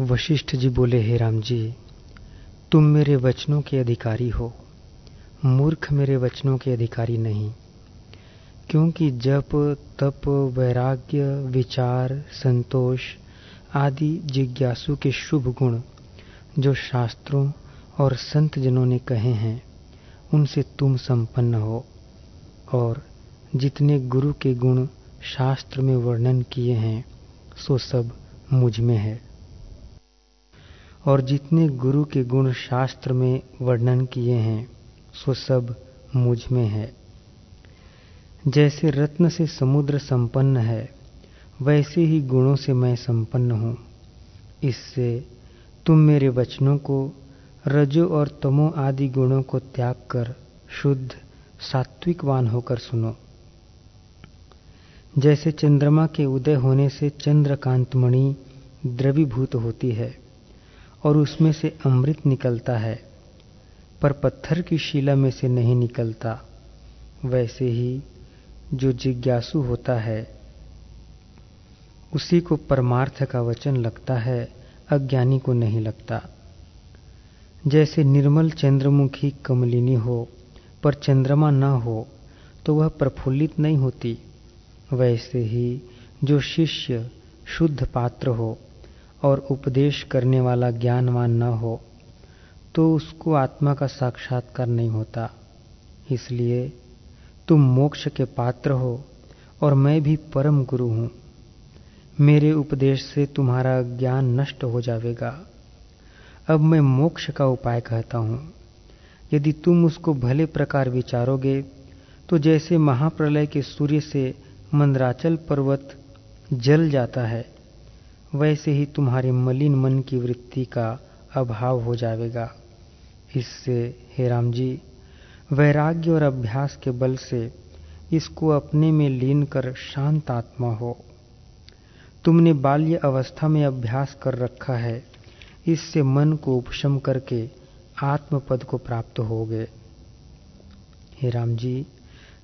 वशिष्ठ जी बोले, हे राम जी, तुम मेरे वचनों के अधिकारी हो, मूर्ख मेरे वचनों के अधिकारी नहीं, क्योंकि जप, तप, वैराग्य, विचार, संतोष आदि जिज्ञासु के शुभ गुण जो शास्त्रों और संत जनों ने कहे हैं, उनसे तुम संपन्न हो, और जितने गुरु के गुण शास्त्र में वर्णन किए हैं, सो सब मुझमें है। और जितने गुरु के गुण शास्त्र में वर्णन किए हैं, सो सब मुझमें है। जैसे रत्न से समुद्र संपन्न है, वैसे ही गुणों से मैं संपन्न हूँ। इससे तुम मेरे वचनों को, रजो और तमो आदि गुणों को त्याग कर शुद्ध, सात्विकवान होकर सुनो। जैसे चंद्रमा के उदय होने से चंद्रकांतमणि द्रवीभूत होती है और उसमें से अमृत निकलता है, पर पत्थर की शिला में से नहीं निकलता। वैसे ही जो जिज्ञासु होता है, उसी को परमार्थ का वचन लगता है, अज्ञानी को नहीं लगता। जैसे निर्मल चंद्रमुखी कमलिनी हो, पर चंद्रमा न हो तो वह प्रफुल्लित नहीं होती। वैसे ही जो शिष्य शुद्ध पात्र हो और उपदेश करने वाला ज्ञानवान न हो तो उसको आत्मा का साक्षात्कार नहीं होता। इसलिए तुम मोक्ष के पात्र हो और मैं भी परम गुरु हूँ। मेरे उपदेश से तुम्हारा ज्ञान नष्ट हो जाएगा। अब मैं मोक्ष का उपाय कहता हूँ। यदि तुम उसको भले प्रकार विचारोगे तो जैसे महाप्रलय के सूर्य से मंदराचल पर्वत जल जाता है वैसे ही तुम्हारे मलिन मन की वृत्ति का अभाव हो जाएगा। इससे, हे राम जी वैराग्य और अभ्यास के बल से इसको अपने में लीन कर शांत आत्मा हो। तुमने बाल्य अवस्था में अभ्यास कर रखा है। इससे मन को उपशम करके आत्मपद को प्राप्त हो गए हे राम जी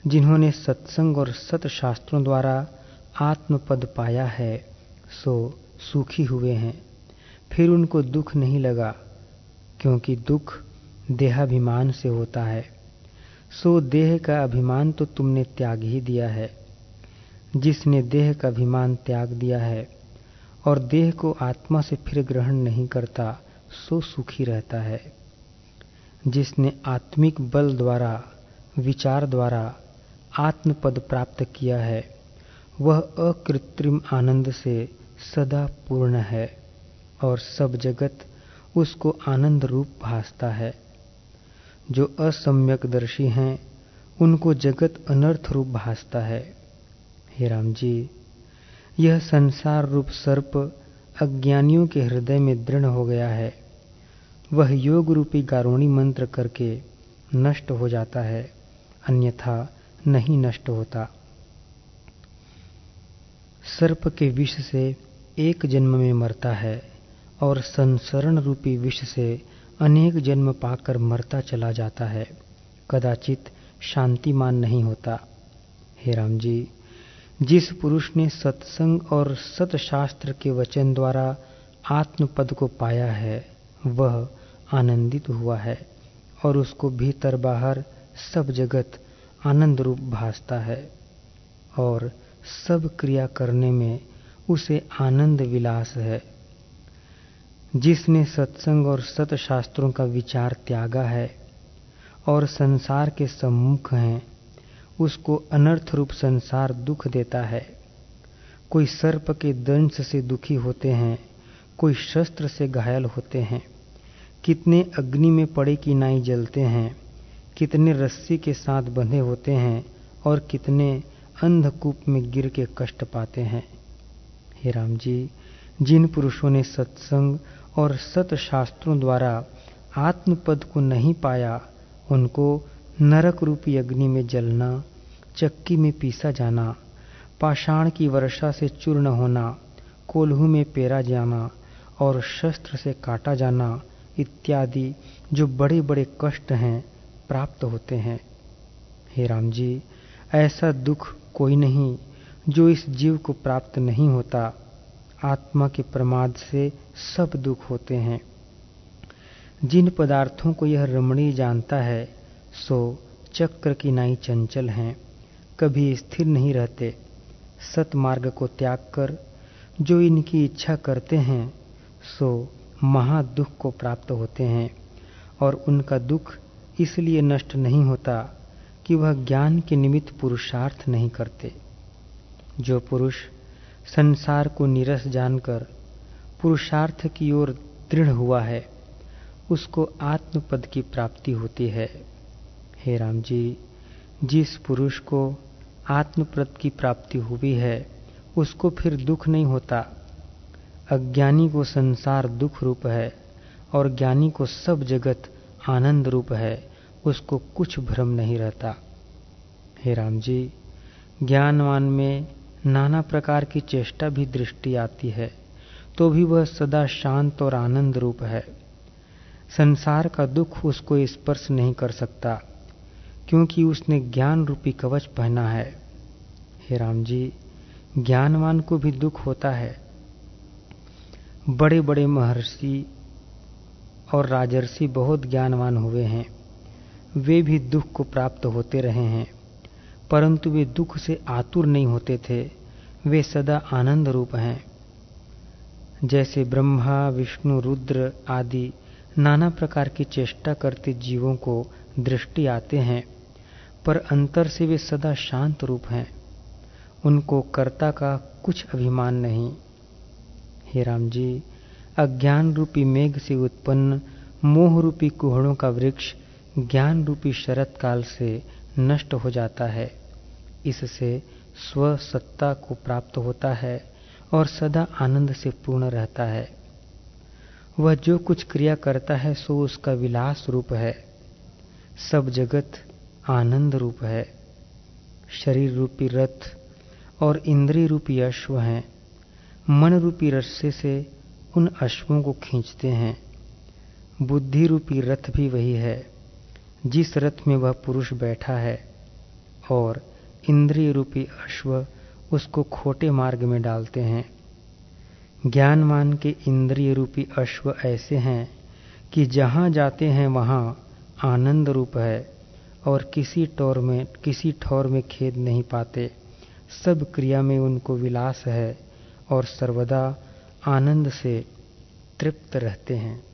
जिन्होंने सत्संग और सत शास्त्रों द्वारा आत्मपद पाया है, सो सुखी हुए हैं। फिर उनको दुख नहीं लगा, क्योंकि दुख देहाभिमान से होता है। सो देह का अभिमान तो तुमने त्याग ही दिया है। जिसने देह का अभिमान त्याग दिया है और देह को आत्मा से फिर ग्रहण नहीं करता, सो सुखी रहता है। जिसने आत्मिक बल द्वारा, विचार द्वारा आत्मपद प्राप्त किया है, वह अकृत्रिम आनंद से सदा पूर्ण है और सब जगत उसको आनंद रूप भासता है। जो असम्यक दर्शी हैं, उनको जगत अनर्थ रूप भासता है। हे राम जी, यह संसार रूप सर्प अज्ञानियों के हृदय में दृढ़ हो गया है। वह योग रूपी गारोणी मंत्र करके नष्ट हो जाता है, अन्यथा नहीं नष्ट होता। सर्प के विष से एक जन्म में मरता है और संसरण रूपी विष से अनेक जन्म पाकर मरता चला जाता है। कदाचित शांतिमान नहीं होता। हे राम जी, जिस पुरुष ने सत्संग और सतशास्त्र के वचन द्वारा आत्मपद को पाया है, वह आनंदित हुआ है और उसको भीतर बाहर सब जगत आनंद रूप भासता है और सब क्रिया करने में उसे आनंद विलास है। जिसने सत्संग और सतशास्त्रों का विचार त्यागा है और संसार के सम्मुख हैं, उसको अनर्थ रूप संसार दुख देता है। कोई सर्प के दंश से दुखी होते हैं, कोई शस्त्र से घायल होते हैं। कितने अग्नि में पड़े की नाई जलते हैं, कितने रस्सी के साथ बंधे होते हैं और कितने अंधकूप में गिर के कष्ट पाते हैं। हे राम जी, जिन पुरुषों ने सत्संग और सत शास्त्रों द्वारा आत्मपद को नहीं पाया, उनको नरक रूपी अग्नि में जलना, चक्की में पीसा जाना, पाषाण की वर्षा से चूर्ण होना, कोल्हू में पेरा जाना और शस्त्र से काटा जाना इत्यादि जो बड़े बड़े कष्ट हैं, प्राप्त होते हैं। हे राम जी, ऐसा दुख कोई नहीं। जो इस जीव को प्राप्त नहीं होता, आत्मा के प्रमाद से सब दुख होते हैं। जिन पदार्थों को यह रमणीय जानता है, सो चक्र की नाई चंचल हैं, कभी स्थिर नहीं रहते। सतमार्ग को त्याग कर, जो इनकी इच्छा करते हैं, सो महादुख को प्राप्त होते हैं, और उनका दुख इसलिए नष्ट नहीं होता कि वह ज्ञान के निमित्त पुरुषार्थ नहीं करते। जो पुरुष संसार को निरस जानकर पुरुषार्थ की ओर दृढ़ हुआ है, उसको आत्मपद की प्राप्ति होती है। हे राम जी जिस पुरुष को आत्मपद की प्राप्ति हुई है, उसको फिर दुख नहीं होता। अज्ञानी को संसार दुख रूप है और ज्ञानी को सब जगत आनंद रूप है, उसको कुछ भ्रम नहीं रहता। हे राम जी ज्ञानवान में नाना प्रकार की चेष्टा भी दृष्टि आती है तो भी वह सदा शांत और आनंद रूप है। संसार का दुख उसको स्पर्श नहीं कर सकता, क्योंकि उसने ज्ञान रूपी कवच पहना है। हे राम जी, ज्ञानवान को भी दुख होता है। बड़े बड़े महर्षि और राजर्षि बहुत ज्ञानवान हुए हैं। वे भी दुख को प्राप्त होते रहे हैं। परंतु वे दुख से आतुर नहीं होते थे। वे सदा आनंद रूप हैं। जैसे ब्रह्मा, विष्णु, रुद्र आदि नाना प्रकार की चेष्टा करते जीवों को दृष्टि आते हैं, पर अंतर से वे सदा शांत रूप हैं। उनको कर्ता का कुछ अभिमान नहीं। हे राम जी, अज्ञान रूपी मेघ से उत्पन्न मोह रूपी कुहड़ों का वृक्ष ज्ञान रूपी शरत काल से नष्ट हो जाता है। इससे स्व सत्ता को प्राप्त होता है और सदा आनंद से पूर्ण रहता है। वह जो कुछ क्रिया करता है, सो उसका विलास रूप है। सब जगत आनंद रूप है। शरीर रूपी रथ और इंद्रिय रूपी अश्व हैं। मन रूपी रस्से से उन अश्वों को खींचते हैं। बुद्धि रूपी रथ भी वही है, जिस रथ में वह पुरुष बैठा है। और इंद्रिय रूपी अश्व उसको खोटे मार्ग में डालते हैं। ज्ञानमान के इंद्रिय रूपी अश्व ऐसे हैं कि जहाँ जाते हैं वहाँ आनंद रूप है और किसी टोर में, किसी ठौर में खेद नहीं पाते। सब क्रिया में उनको विलास है और सर्वदा आनंद से तृप्त रहते हैं।